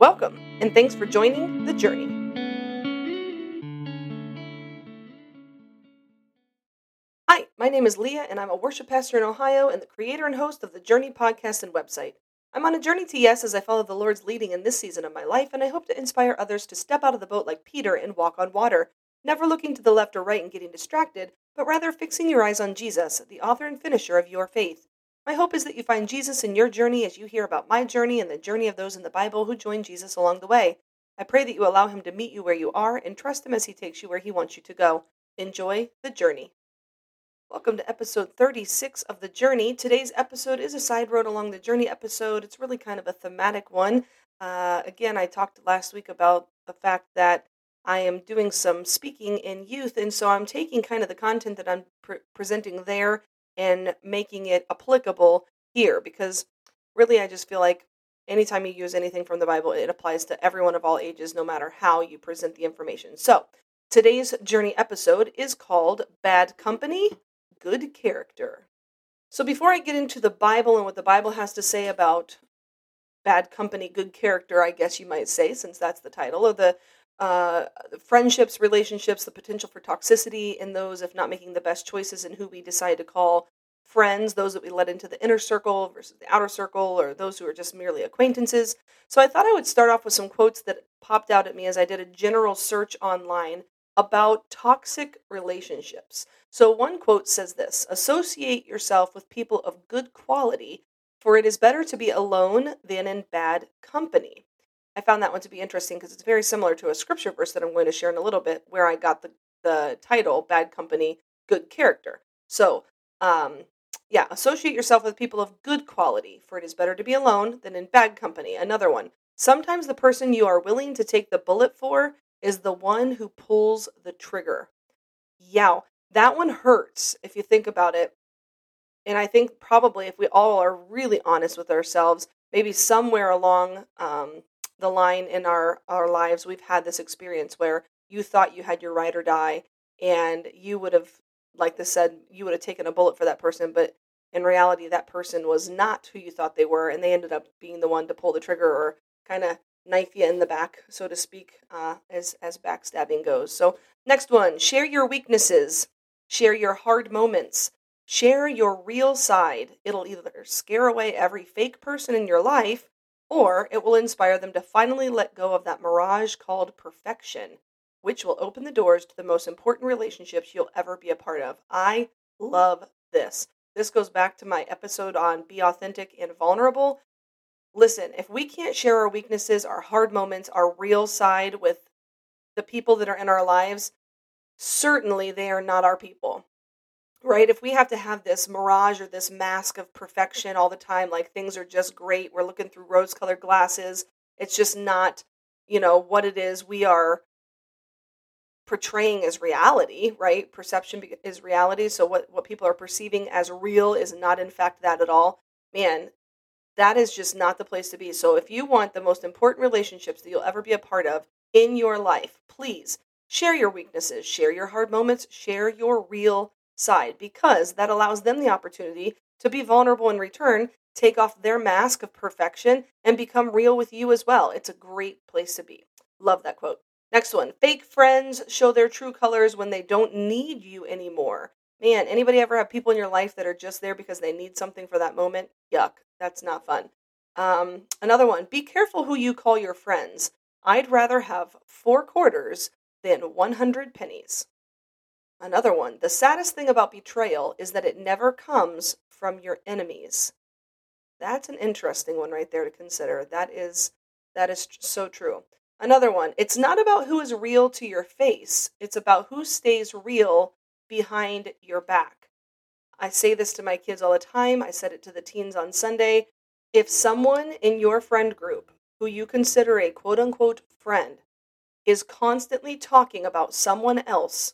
Welcome, and thanks for joining The Journey. Hi, my name is Leah, and I'm a worship pastor in Ohio and the creator and host of the Journey podcast and website. I'm on a journey to yes as I follow the Lord's leading in this season of my life, and I hope to inspire others to step out of the boat like Peter and walk on water, never looking to the left or right and getting distracted, but rather fixing your eyes on Jesus, the author and finisher of your faith. My hope is that you find Jesus in your journey as you hear about my journey and the journey of those in the Bible who joined Jesus along the way. I pray that you allow him to meet you where you are and trust him as he takes you where he wants you to go. Enjoy the journey. Welcome to episode 36 of The Journey. Today's episode is a side road along the journey episode. It's really kind of a thematic one. Uh, again, I talked last week about the fact that I am doing some speaking in youth, and so I'm taking kind of the content that I'm pre- presenting there and making it applicable here because really I just feel like anytime you use anything from the Bible, it applies to everyone of all ages, no matter how you present the information. So, today's journey episode is called Bad Company good character. So before I get into the Bible and what the Bible has to say about bad company, good character, I guess you might say, since that's the title, of the uh, friendships, relationships, the potential for toxicity in those if not making the best choices in who we decide to call friends, those that we let into the inner circle versus the outer circle, or those who are just merely acquaintances. So I thought I would start off with some quotes that popped out at me as I did a general search online about toxic relationships. So, one quote says this Associate yourself with people of good quality, for it is better to be alone than in bad company. I found that one to be interesting because it's very similar to a scripture verse that I'm going to share in a little bit, where I got the, the title Bad Company, Good Character. So, um, yeah, associate yourself with people of good quality, for it is better to be alone than in bad company. Another one. Sometimes the person you are willing to take the bullet for is the one who pulls the trigger. Yeah, that one hurts if you think about it. And I think probably if we all are really honest with ourselves, maybe somewhere along um, the line in our, our lives, we've had this experience where you thought you had your ride or die, and you would have, like this said, you would have taken a bullet for that person, but in reality, that person was not who you thought they were, and they ended up being the one to pull the trigger or kind of knife you in the back, so to speak, uh, as as backstabbing goes. So next one, share your weaknesses, share your hard moments, share your real side. It'll either scare away every fake person in your life, or it will inspire them to finally let go of that mirage called perfection, which will open the doors to the most important relationships you'll ever be a part of. I love this. This goes back to my episode on be authentic and vulnerable listen, if we can't share our weaknesses, our hard moments, our real side with the people that are in our lives, certainly they are not our people. Right? If we have to have this mirage or this mask of perfection all the time, like things are just great, we're looking through rose colored glasses, it's just not, you know, what it is we are portraying as reality, right? Perception is reality. So what, what people are perceiving as real is not in fact that at all. Man, that is just not the place to be. So if you want the most important relationships that you'll ever be a part of in your life, please share your weaknesses, share your hard moments, share your real side because that allows them the opportunity to be vulnerable in return, take off their mask of perfection, and become real with you as well. It's a great place to be. Love that quote. Next one fake friends show their true colors when they don't need you anymore. Man, anybody ever have people in your life that are just there because they need something for that moment? Yuck, that's not fun. Um, another one be careful who you call your friends. I'd rather have four quarters than 100 pennies. Another one the saddest thing about betrayal is that it never comes from your enemies. That's an interesting one right there to consider. That is that is so true. Another one, it's not about who is real to your face. It's about who stays real behind your back. I say this to my kids all the time. I said it to the teens on Sunday. If someone in your friend group who you consider a quote unquote friend is constantly talking about someone else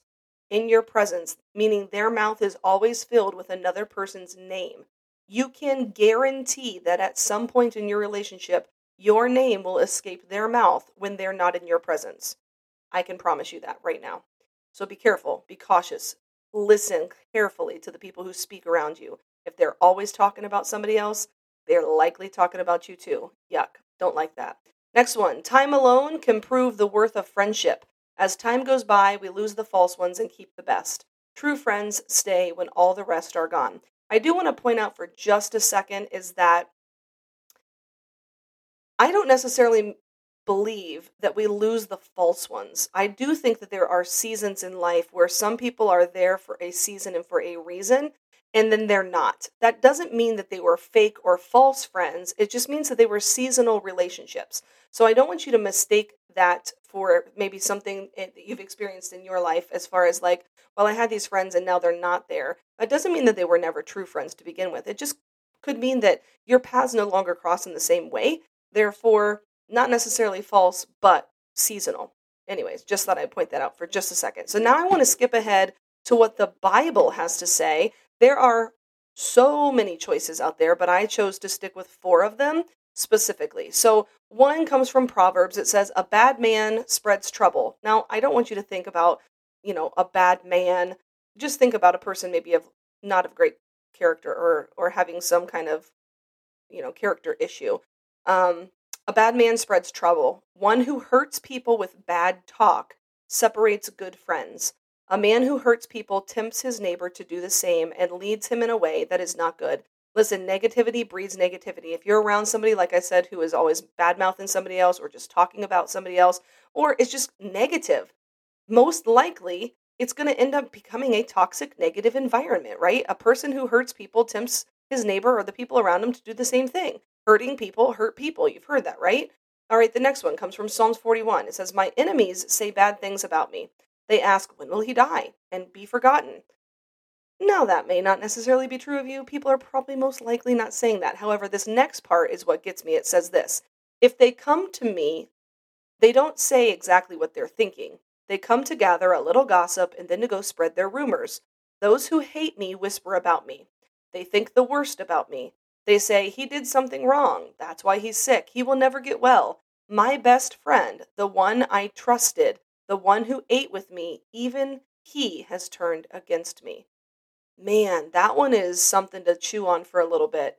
in your presence, meaning their mouth is always filled with another person's name, you can guarantee that at some point in your relationship, your name will escape their mouth when they're not in your presence. I can promise you that right now. So be careful, be cautious, listen carefully to the people who speak around you. If they're always talking about somebody else, they're likely talking about you too. Yuck. Don't like that. Next one time alone can prove the worth of friendship. As time goes by, we lose the false ones and keep the best. True friends stay when all the rest are gone. I do want to point out for just a second is that I don't necessarily believe that we lose the false ones. I do think that there are seasons in life where some people are there for a season and for a reason, and then they're not. That doesn't mean that they were fake or false friends. It just means that they were seasonal relationships. So I don't want you to mistake that for maybe something that you've experienced in your life as far as like, well, I had these friends and now they're not there. That doesn't mean that they were never true friends to begin with. It just could mean that your paths no longer cross in the same way. Therefore, not necessarily false, but seasonal. Anyways, just thought I'd point that out for just a second. So now I want to skip ahead to what the Bible has to say. There are so many choices out there, but I chose to stick with four of them specifically. So one comes from Proverbs. It says, A bad man spreads trouble. Now, I don't want you to think about, you know, a bad man. Just think about a person maybe of not of great character or or having some kind of, you know, character issue. Um, a bad man spreads trouble. One who hurts people with bad talk separates good friends. A man who hurts people tempts his neighbor to do the same and leads him in a way that is not good. Listen, negativity breeds negativity. If you're around somebody, like I said, who is always bad mouthing somebody else or just talking about somebody else, or is just negative, most likely it's going to end up becoming a toxic, negative environment, right? A person who hurts people tempts his neighbor or the people around him to do the same thing. Hurting people hurt people. You've heard that, right? All right, the next one comes from Psalms 41. It says, My enemies say bad things about me. They ask, When will he die and be forgotten? Now, that may not necessarily be true of you. People are probably most likely not saying that. However, this next part is what gets me. It says this If they come to me, they don't say exactly what they're thinking. They come to gather a little gossip and then to go spread their rumors. Those who hate me whisper about me. They think the worst about me. They say, He did something wrong. That's why he's sick. He will never get well. My best friend, the one I trusted, the one who ate with me, even he has turned against me man, that one is something to chew on for a little bit.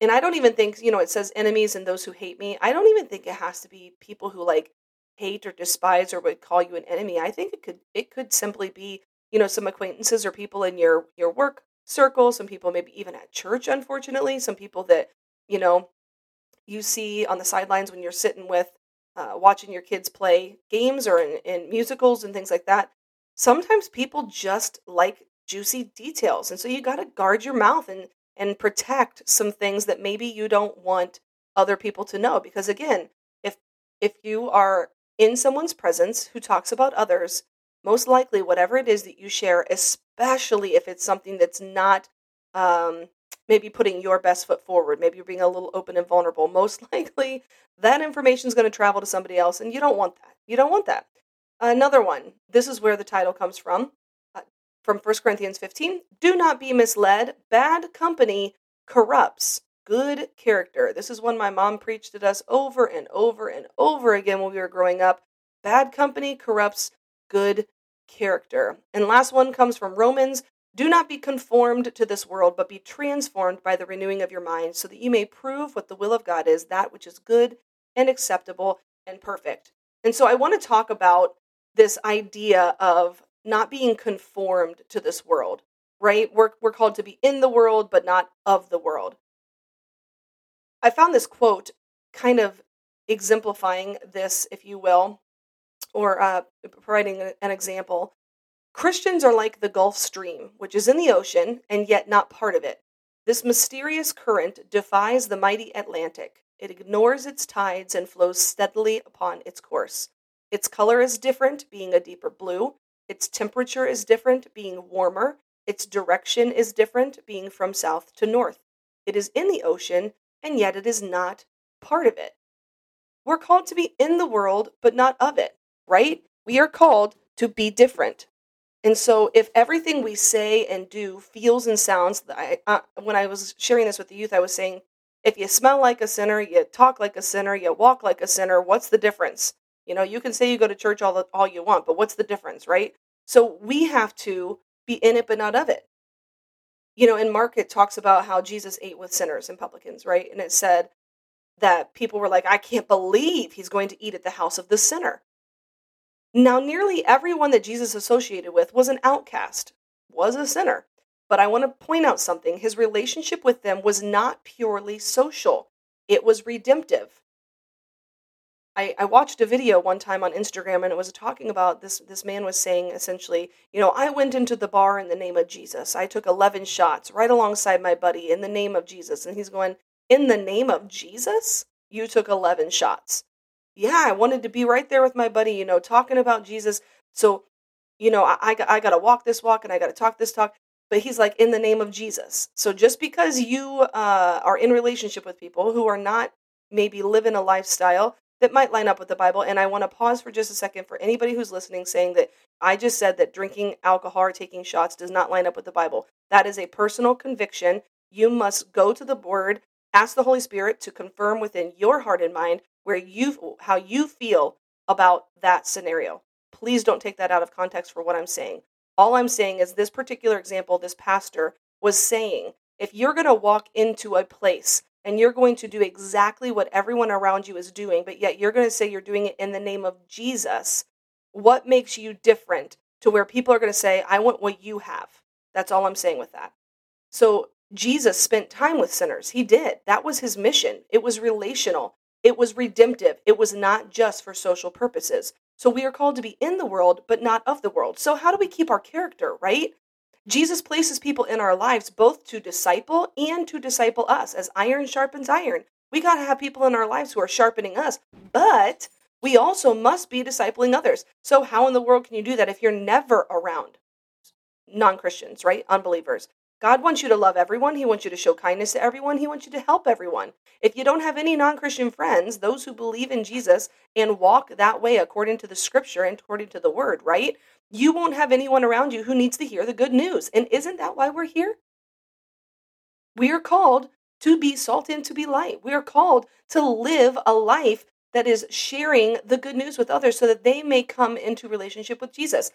And I don't even think, you know, it says enemies and those who hate me. I don't even think it has to be people who like hate or despise or would call you an enemy. I think it could it could simply be, you know, some acquaintances or people in your your work circle, some people maybe even at church unfortunately, some people that, you know, you see on the sidelines when you're sitting with uh, watching your kids play games or in, in musicals and things like that. Sometimes people just like juicy details. And so you got to guard your mouth and and protect some things that maybe you don't want other people to know because again, if if you are in someone's presence who talks about others, most likely whatever it is that you share, especially if it's something that's not um, maybe putting your best foot forward, maybe you're being a little open and vulnerable, most likely that information is going to travel to somebody else, and you don't want that. You don't want that. Another one, this is where the title comes from uh, from 1 Corinthians 15 Do not be misled. Bad company corrupts good character. This is one my mom preached at us over and over and over again when we were growing up. Bad company corrupts good character. And last one comes from Romans Do not be conformed to this world, but be transformed by the renewing of your mind, so that you may prove what the will of God is, that which is good and acceptable and perfect. And so I want to talk about this idea of not being conformed to this world, right? We're, we're called to be in the world, but not of the world. I found this quote kind of exemplifying this, if you will, or uh, providing an example. Christians are like the Gulf Stream, which is in the ocean and yet not part of it. This mysterious current defies the mighty Atlantic. It ignores its tides and flows steadily upon its course. Its color is different, being a deeper blue, its temperature is different, being warmer. Its direction is different, being from south to north. It is in the ocean, and yet it is not part of it. We're called to be in the world, but not of it, right? We are called to be different. And so, if everything we say and do feels and sounds, I, uh, when I was sharing this with the youth, I was saying, if you smell like a sinner, you talk like a sinner, you walk like a sinner, what's the difference? You know, you can say you go to church all the, all you want, but what's the difference, right? So we have to be in it but not of it. You know, in Mark it talks about how Jesus ate with sinners and publicans, right? And it said that people were like, I can't believe he's going to eat at the house of the sinner. Now, nearly everyone that Jesus associated with was an outcast, was a sinner. But I want to point out something. His relationship with them was not purely social, it was redemptive. I, I watched a video one time on Instagram and it was talking about this this man was saying essentially, you know, I went into the bar in the name of Jesus. I took 11 shots right alongside my buddy in the name of Jesus. And he's going, "In the name of Jesus? You took 11 shots." Yeah, I wanted to be right there with my buddy, you know, talking about Jesus. So, you know, I, I, I got to walk this walk and I got to talk this talk. But he's like, in the name of Jesus. So just because you uh, are in relationship with people who are not maybe living a lifestyle that might line up with the Bible. And I want to pause for just a second for anybody who's listening saying that I just said that drinking alcohol or taking shots does not line up with the Bible. That is a personal conviction. You must go to the Word, ask the Holy Spirit to confirm within your heart and mind where you how you feel about that scenario. Please don't take that out of context for what I'm saying. All I'm saying is this particular example, this pastor was saying, if you're going to walk into a place and you're going to do exactly what everyone around you is doing, but yet you're going to say you're doing it in the name of Jesus, what makes you different to where people are going to say, I want what you have? That's all I'm saying with that. So Jesus spent time with sinners. He did. That was his mission. It was relational, it was redemptive, it was not just for social purposes. So we are called to be in the world, but not of the world. So, how do we keep our character, right? Jesus places people in our lives both to disciple and to disciple us as iron sharpens iron. We got to have people in our lives who are sharpening us, but we also must be discipling others. So, how in the world can you do that if you're never around non Christians, right? Unbelievers. God wants you to love everyone. He wants you to show kindness to everyone. He wants you to help everyone. If you don't have any non Christian friends, those who believe in Jesus and walk that way according to the scripture and according to the word, right? you won't have anyone around you who needs to hear the good news. And isn't that why we're here? We are called to be salt and to be light. We are called to live a life that is sharing the good news with others so that they may come into relationship with Jesus.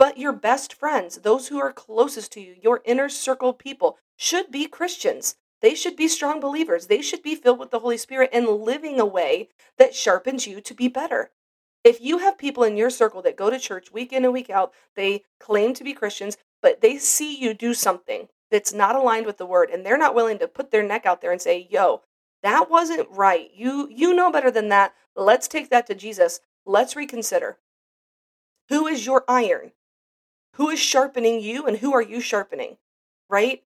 But your best friends, those who are closest to you, your inner circle people, should be Christians. They should be strong believers. They should be filled with the Holy Spirit and living a way that sharpens you to be better. If you have people in your circle that go to church week in and week out, they claim to be Christians, but they see you do something that's not aligned with the word and they're not willing to put their neck out there and say, "Yo, that wasn't right. You you know better than that. Let's take that to Jesus. Let's reconsider. Who is your iron? Who is sharpening you and who are you sharpening?" Right?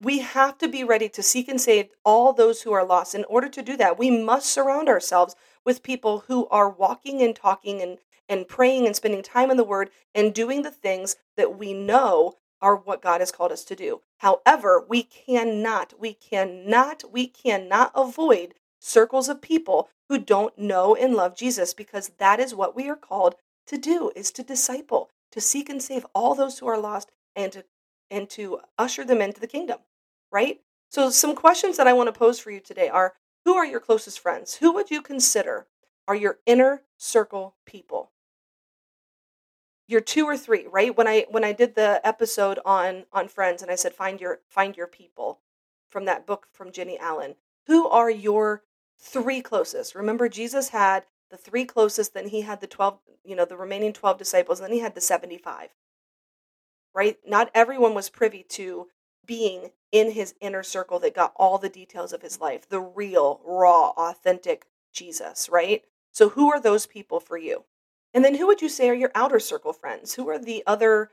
We have to be ready to seek and save all those who are lost. In order to do that, we must surround ourselves with people who are walking and talking and, and praying and spending time in the Word and doing the things that we know are what God has called us to do. However, we cannot, we cannot, we cannot avoid circles of people who don't know and love Jesus because that is what we are called to do is to disciple, to seek and save all those who are lost and to and to usher them into the kingdom, right? So some questions that I want to pose for you today are who are your closest friends? Who would you consider are your inner circle people? Your two or three, right? When I when I did the episode on on friends and I said find your find your people from that book from Jennie Allen. Who are your three closest? Remember Jesus had the three closest, then he had the 12, you know, the remaining 12 disciples, and then he had the 75. Right? Not everyone was privy to being in his inner circle that got all the details of his life, the real, raw, authentic Jesus, right? So, who are those people for you? And then, who would you say are your outer circle friends? Who are the other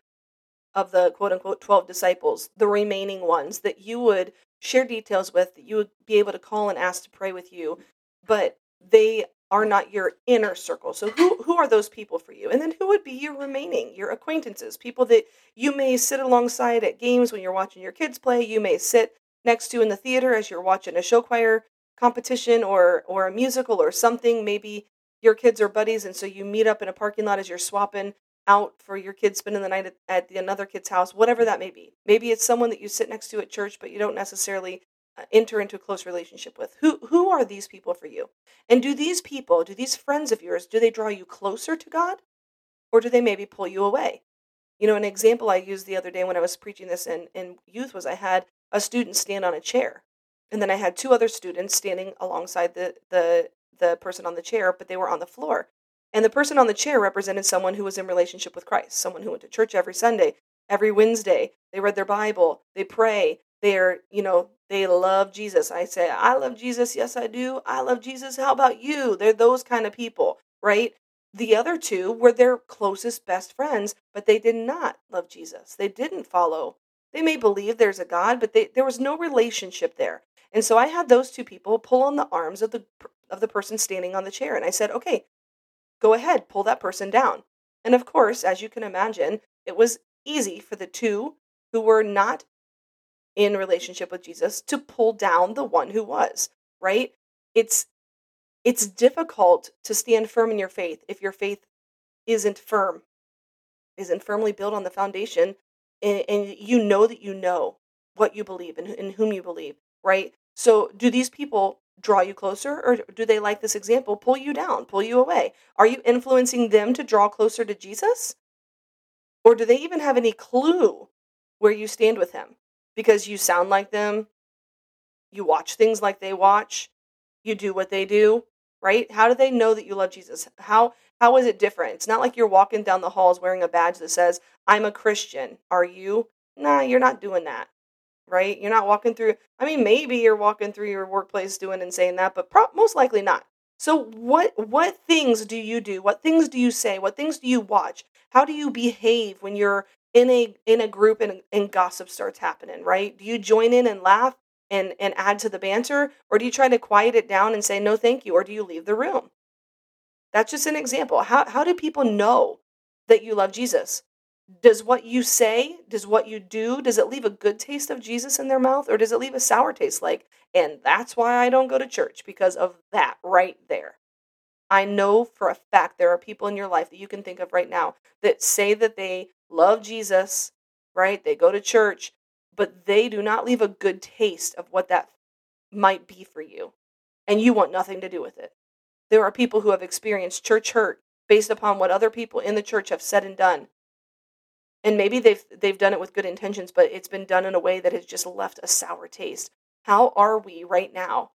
of the quote unquote 12 disciples, the remaining ones that you would share details with, that you would be able to call and ask to pray with you, but they are not your inner circle. So who who are those people for you? And then who would be your remaining, your acquaintances, people that you may sit alongside at games when you're watching your kids play, you may sit next to in the theater as you're watching a show choir competition or or a musical or something, maybe your kids are buddies and so you meet up in a parking lot as you're swapping out for your kids spending the night at, at the another kid's house, whatever that may be. Maybe it's someone that you sit next to at church but you don't necessarily Uh, enter into a close relationship with? Who who are these people for you? And do these people do these friends of yours do they draw you closer to god? Or do they maybe pull you away? You know an example i used the other day when i was preaching this in, in youth was i had a student stand on a chair. And then I had two other students standing alongside the the the person on the chair, but they were on the floor. And the person on the chair represented someone who was in relationship with Christ, someone who went to church every Sunday, every Wednesday. They read their Bible, they pray, they're, you know, they love Jesus. I say, I love Jesus. Yes, I do. I love Jesus. How about you? They're those kind of people, right? The other two were their closest best friends, but they did not love Jesus. They didn't follow. They may believe there's a God, but they, there was no relationship there. And so I had those two people pull on the arms of the of the person standing on the chair and I said, "Okay, go ahead, pull that person down." And of course, as you can imagine, it was easy for the two who were not in relationship with Jesus to pull down the one who was, right? It's it's difficult to stand firm in your faith if your faith isn't firm, isn't firmly built on the foundation, and, and you know that you know what you believe and in whom you believe, right? So, do these people draw you closer, or do they, like this example, pull you down, pull you away? Are you influencing them to draw closer to Jesus? Or do they even have any clue where you stand with Him? Because you sound like them, you watch things like they watch, you do what they do, right? How do they know that you love Jesus? How how is it different? It's not like you're walking down the halls wearing a badge that says, "I'm a Christian." Are you? Nah, you're not doing that. Right? You're not walking through I mean, maybe you're walking through your workplace doing and saying that, but pro- most likely not. So what what things do you do? What things do you say? What things do you watch? How do you behave when you're in a in a group and, and gossip starts happening, right? Do you join in and laugh and and add to the banter, or do you try to quiet it down and say no, thank you, or do you leave the room? That's just an example. How how do people know that you love Jesus? Does what you say, does what you do, does it leave a good taste of Jesus in their mouth, or does it leave a sour taste? Like, and that's why I don't go to church because of that right there. I know for a fact there are people in your life that you can think of right now that say that they love Jesus, right? They go to church, but they do not leave a good taste of what that might be for you. And you want nothing to do with it. There are people who have experienced church hurt based upon what other people in the church have said and done. And maybe they've they've done it with good intentions, but it's been done in a way that has just left a sour taste. How are we right now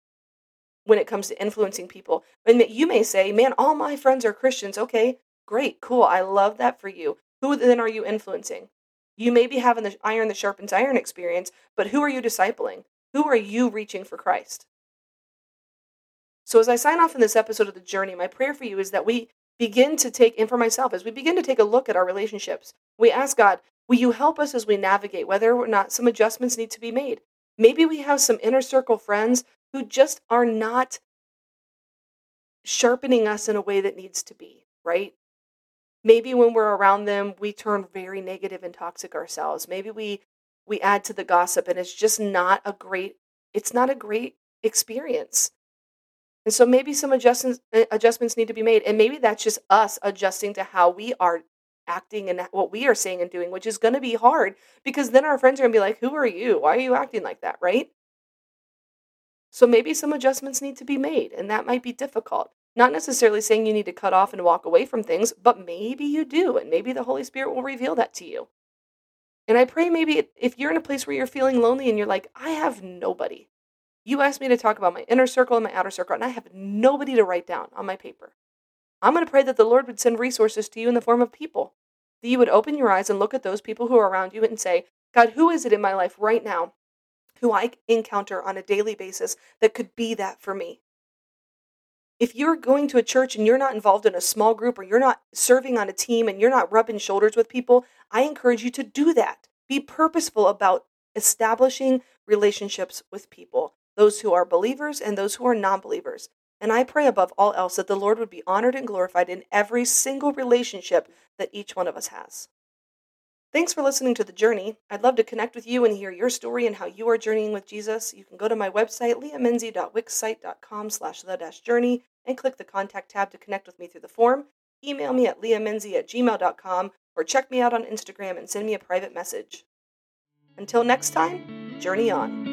when it comes to influencing people? And you may say, "Man, all my friends are Christians." Okay, great, cool. I love that for you. Who then are you influencing? You may be having the iron that sharpens iron experience, but who are you discipling? Who are you reaching for Christ? So, as I sign off in this episode of The Journey, my prayer for you is that we begin to take, and for myself, as we begin to take a look at our relationships, we ask God, will you help us as we navigate whether or not some adjustments need to be made? Maybe we have some inner circle friends who just are not sharpening us in a way that needs to be, right? Maybe when we're around them we turn very negative and toxic ourselves. Maybe we we add to the gossip and it's just not a great it's not a great experience. And so maybe some adjustments uh, adjustments need to be made and maybe that's just us adjusting to how we are acting and what we are saying and doing which is going to be hard because then our friends are going to be like who are you? Why are you acting like that? Right? So maybe some adjustments need to be made and that might be difficult not necessarily saying you need to cut off and walk away from things, but maybe you do, and maybe the Holy Spirit will reveal that to you. And I pray maybe if you're in a place where you're feeling lonely and you're like, I have nobody. You asked me to talk about my inner circle and my outer circle, and I have nobody to write down on my paper. I'm going to pray that the Lord would send resources to you in the form of people. That you would open your eyes and look at those people who are around you and say, God, who is it in my life right now who I encounter on a daily basis that could be that for me? If you're going to a church and you're not involved in a small group or you're not serving on a team and you're not rubbing shoulders with people, I encourage you to do that. Be purposeful about establishing relationships with people, those who are believers and those who are non believers. And I pray above all else that the Lord would be honored and glorified in every single relationship that each one of us has. Thanks for listening to The Journey. I'd love to connect with you and hear your story and how you are journeying with Jesus. You can go to my website, leahmenzie.wixsite.com slash the-journey and click the Contact tab to connect with me through the form. Email me at leahmenzie at gmail.com or check me out on Instagram and send me a private message. Until next time, journey on.